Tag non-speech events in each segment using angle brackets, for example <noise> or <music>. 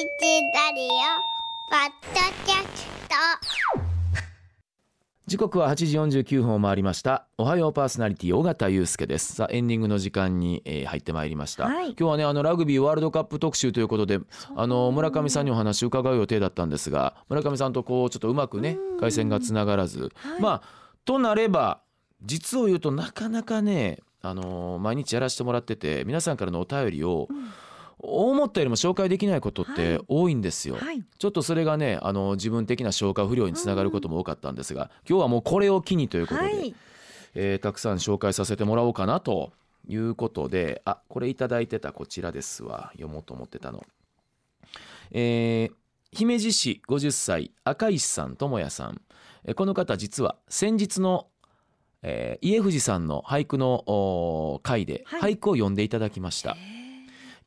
ラリオポッドキャスト。時刻は8時49分を回りました。おはようパーソナリティ尾形祐介です。さあエンディングの時間に、えー入ってまいりました、はい。今日はねあのラグビーワールドカップ特集ということであの村上さんにお話を伺う予定だったんですが村上さんとこうちょっとうまくね回線がつながらず、まあとなれば実を言うとなかなかねあの毎日やらせてもらってて皆さんからのお便りを、思ったよりも紹介できないことって多いんですよ。はい。ちょっとそれがねあの自分的な消化不良につながることも多かったんですが、今日はもうこれを機にということで、はい。えーたくさん紹介させてもらおうかなということであこれいただいてたこちらですわ。読もうと思ってたの。えー姫路市50歳赤石さん智也さん。えーこの方実は先日の、えー家藤さんの俳句の回ではい。俳句を読んでいただきました。い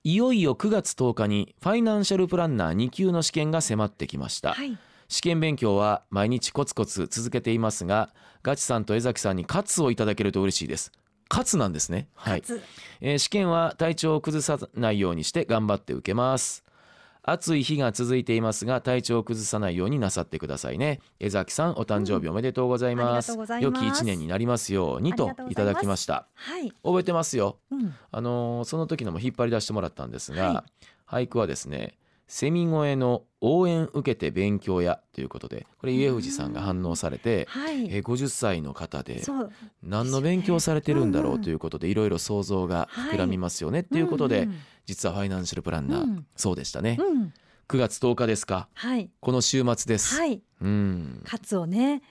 よいよ9月10日にファイナンシャルプランナー2級の試験が迫ってきました、はい。試験勉強は毎日コツコツ続けていますがガチさんと江崎さんに喝をいただけると嬉しいです。喝なんですね。はい、つえー試験は体調を崩さないようにして頑張って受けます暑い日が続いていますが体調を崩さないようになさってくださいね。江崎さんお誕生日おめでとうございます,、良き一年になりますようにといただきました。はい。覚えてますよ。うん。あのーその時のも引っ張り出してもらったんですが、は俳句はですね「セミ声の応援受けて勉強や」ということでこれ家藤さんが反応されて、はい。えー50歳の方で何の勉強されてるんだろうということでいろいろ想像が膨らみますよねっていうことで、うん実はファイナンシャルプランナー、うん。そうでしたね、うん。うん9月10日ですか？はい。この週末です、カツをね。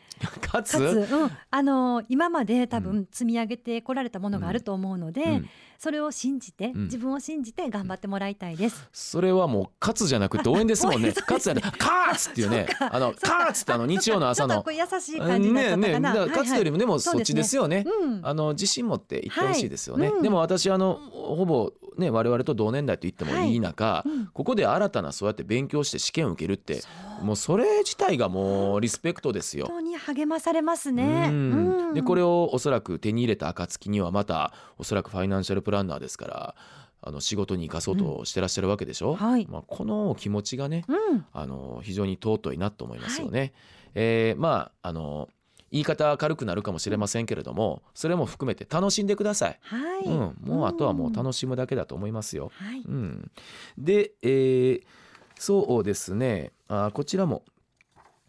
かつかつ、うん、あの今まで多分積み上げてこられたものがあると思うので、うん。それを信じて、ん。自分を信じて頑張ってもらいたいです。それはもう勝つじゃなくて応援ですもんね。応 <laughs> 援そうです勝つじゃなくて。カーツっていうね。あのカーツってあの日曜の朝の。優しい感じになっちゃったかな。ねえねから勝つとい。うよりもでもそっちですよね。うん。あの自信持って言ってほしいですよね。はい。うん。でも私あのほぼね我々と同年代と言ってもいい中、うん。ここで新たなそうやって勉強して試験を受けるってもうそれ自体がもうリスペクトですよ。本当に励まされますね。うんうんでこれをおそらく手に入れた暁にはまたおそらくファイナンシャルプランナーですからあの仕事に生かそうとしてらっしゃるわけでしょ、はいまあ、このお気持ちがねうんあの非常に尊いなと思いますよね。えーまああの言い方は軽くなるかもしれませんけれどもそれも含めて楽しんでください。はい。うん、もうあとはもうし楽しむだけだと思いますよ。はい。うん、で、えーそうですねあこちらも、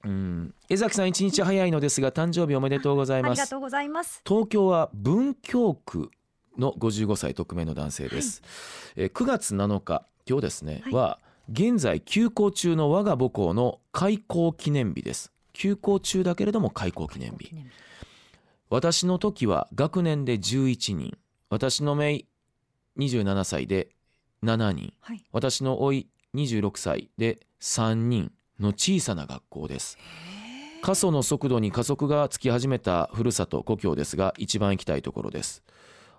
うん、江崎さん一日早いのですが誕生日おめでとうございます。ありがとうございます。東京は文京区の55歳匿名の男性です、えー9月7日今日ですね、はい。は現在休校中の我が母校の開校記念日です。休校中だけれども開校記念日。私の時は学年で11人。私の姪27歳で7人。はい。私の甥26歳で3人の小さな学校です。過疎の速度に加速がつき始めたふるさと故郷ですが一番行きたいところです。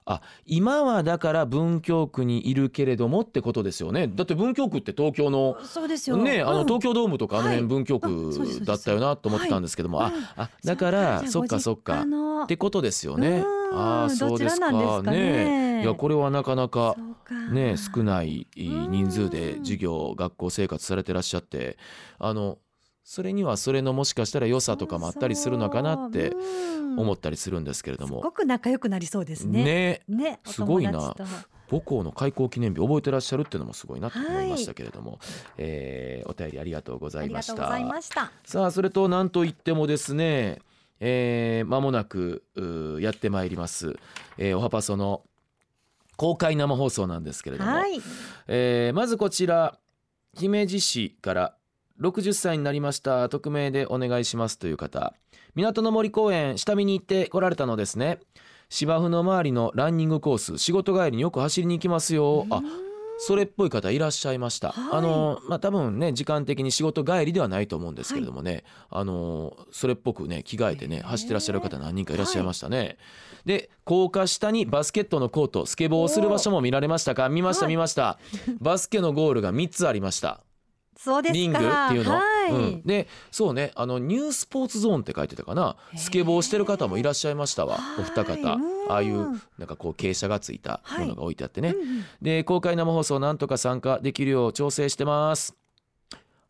あ今はだから文京区にいるけれどもってことですよね。だって文京区って東京の。ねあのうん。東京ドームとかあのはい。辺文京区だったよなと思ってたんですけども、はい。ああだからそっかそっか。ってことですよね。うん。ああそうですか。ね。いやこれはなかなかね少ない人数でうん授業学校生活されてらっしゃってあのそれにはそれのもしかしたら良さとかもあったりするのかなって思ったりするんですけれども。すごく仲良くなりそうですね。ねね、すごいな。母校の開校記念日覚えてらっしゃるっていうのもすごいなと思いましたけれども、えーお便りありがとうござあいました。さあそれと何といってもですねえー間もなくやってまいります、えーおはパソの公開生放送なんですけれども、はい。えーまずこちら姫路市から60歳になりました。匿名でお願いしますという方。港の森公園下見に行って来られたのですね。芝生の周りのランニングコース仕事帰りによく走りに行きますよ。あそれっぽい方いらっしゃいました、はい。あのまあ多分ね時間的に仕事帰りではないと思うんですけれどもね、あのそれっぽくね着替えてね走ってらっしゃる方何人かいらっしゃいましたね、で高架下にバスケットのコートスケボーをする場所も見られましたか？見ましたはい。見ました、バスケのゴールが3つありました。そうですか。リングっていうの、はい。うん、でそうね。あのニュースポーツゾーンって書いてたかな。スケボーしてる方もいらっしゃいましたわ。お二はい方。うん。ああいうなんかこう傾斜がついたものが置いてあってね、うんうん。で公開生放送なんとか参加できるよう調整してます。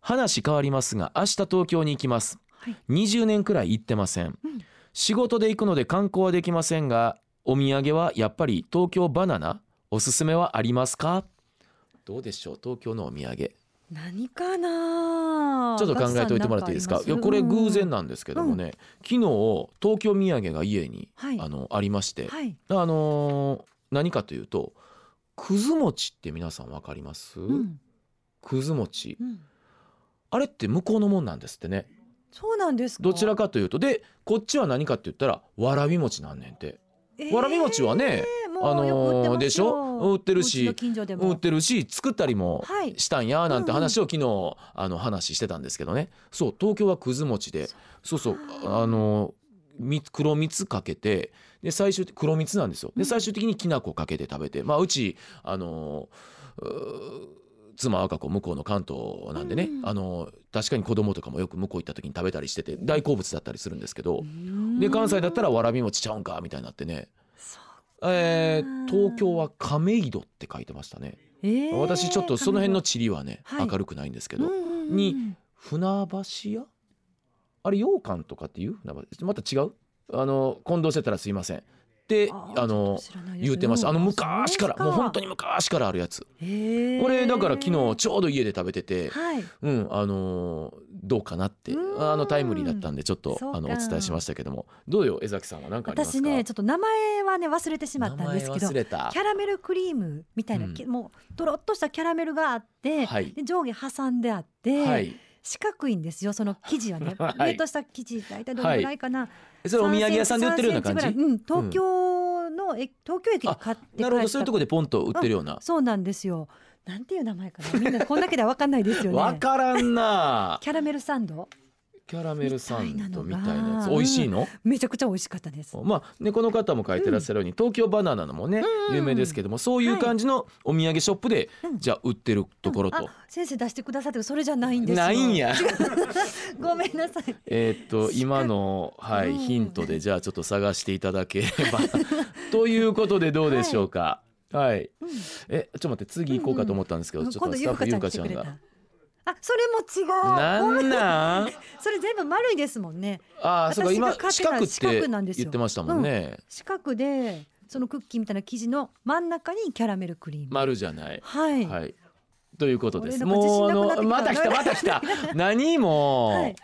話変わりますが明日東京に行きます。はい。20年くらい行ってません、うん。仕事で行くので観光はできませんがお土産はやっぱり東京バナナ？おすすめはありますか？どうでしょう？東京のお土産何かなちょっと考えておいてもらっていいですか？いやこれ偶然なんですけどもね、昨日東京土産が家に、はい。あのありまして、はい、あのー何かというとくず餅って皆さんわかります、うん。くず餅。うん、あれって向こうのもんなんですってね。そうなんですか？どちらかというと。でこっちは何かって言ったらわらび餅なんねんて。えわらび餅はねあのーでしょ？売ってるしうちの近所でも。売ってるし作ったりもはい。したんやなんて話を昨日あの話してたんですけどね。そう東京はくず餅でそうそうあのみ黒蜜かけてで最終的黒蜜なんですよ。で最終的にきな粉かけて食べてまあうちあの妻赤子向こうの関東なんでね、うんあの確かに子供とかもよく向こう行った時に食べたりしてて大好物だったりするんですけど、で関西だったらわらび餅ちゃうんかみたいになってね、えー東京は亀戸って書いてましたね、えー。私ちょっとその辺の地理はね、はい。明るくないんですけど、うんうんうんに船橋屋？あれ羊羹とかっていう？船橋？また違う？あの混同してたらすいません。でああの言うてました。あの昔からもう本当に昔からあるやつ。にこれだから昨日ちょうど家で食べてて。はい。うんあのーどうかなってうん。あのタイムリーだったんでちょっとあのお伝えしましたけども。どうよ江崎さんは？何かありますか？私ねちょっと名前はね忘れてしまったんですけどキャラメルクリームみたいな、うん。きもうとろっとしたキャラメルがあって、はい。で上下挟んであって、はい。四角いんですよその生地はね、<laughs> はい。した生地大体どれぐらいかな、それお土産屋さんで売ってるような感じ？3センチぐらい。うん、東京の、え東京駅で買ってなるほど。そういうところでポンと売ってるような。そうなんですよなんていう名前かな？みんなこんだけでは分かんないですよね。わからんな。キャラメルサンド？キャラメルサンドみみたいなやつ。美味しいの？めちゃくちゃ美味しかったです。まあねこの方も書いてらっしゃるように、東京バナナのもね、うん有名ですけどもそういう感じのお土産ショップで、うん。じゃあ売ってるところと、あ先生出してくださってそれじゃないんですよ。ないんや。<laughs> ごめんなさい。えーっと今の、はいうん。ヒントでじゃあちょっと探していただければ。ということでどうでしょうか？はい、うん。えちょっと待って次行こうかと思ったんですけど、ちょっ今度ゆうとスタッフゆうかちゃんが。あそれも違う。なんなん？<laughs> それ全部丸いですもんね。あーそうか今四角ってなんですよ。言ってましたもんね、四角でそのクッキーみたいな生地の真ん中にキャラメルクリーム、丸じゃない。はい、はい。ということです。もうあのまた来たまた来た。<laughs> 何も、はい。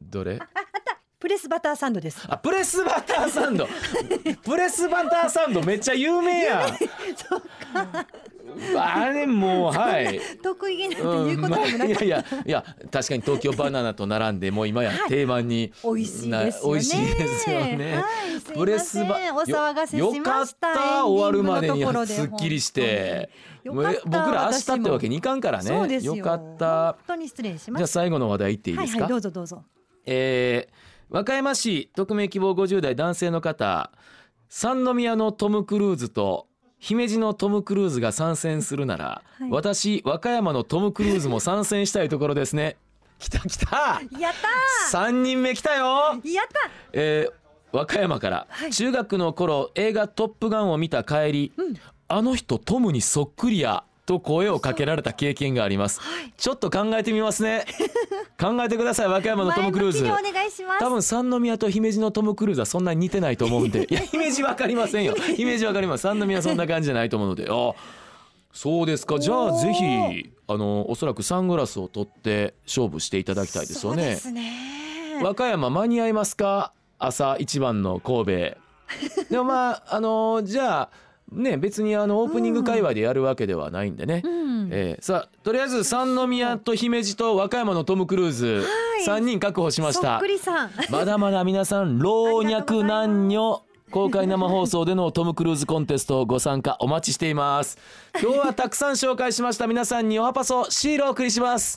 どれ？<laughs> プレスバターサンドです。あプレスバターサンド。<laughs> プレスバターサンドめっちゃ有名やん。<laughs> あれもうはい。得意げなんてうん言うことでもなく。まあいやいやいや確かに東京バナナと並んでもう今やはい。定番に、美味しいなですよね。美味しいですよね、プレスバお騒がせしよよかっました。た終わるまでにすっきりして。僕ら明日ってわけににいかんからね。そうですよ。よかった。本当に失礼しまじゃあす最後の話題いっていいですか、はいはいどうぞどうぞ。えー和歌山市匿名希望50代男性の方三宮のトム・クルーズと姫路のトム・クルーズが参戦するなら、はい。私和歌山のトム・クルーズも参戦したいところですね。来た来た。やった3人目来たよ。ーやった。えー和歌山から、はい。中学の頃映画「トップガン」を見た帰り、うん。あの人トムにそっくりやと声をかけられた経験があります、はい。ちょっと考えてみますね <laughs> 考えてください和歌山のトム・クルーズ。お願いします。多分三宮と姫路のトム・クルーズはそんなに似てないと思うんで。いや <laughs> 姫路わかりませんよ。姫路わかります。三宮はそんな感じじゃないと思うので。あそうですか。じゃあぜひあのおそらくサングラスを取って勝負していただきたいですよね。ね。和歌山間に合いますか？朝一番の神戸。でもまああのじゃあね別にあのオープニング界隈でやるわけではないんでね、うん。えーさあとりあえず三宮と姫路と和歌山のトム・クルーズ。い。3人確保しました。くりさん。まだまだ皆さん老若男女 <laughs> 公開生放送でのトム・クルーズコンテストご参加お待ちしています。今日はたくさん紹介しました皆さんにおはパソシールをお送りします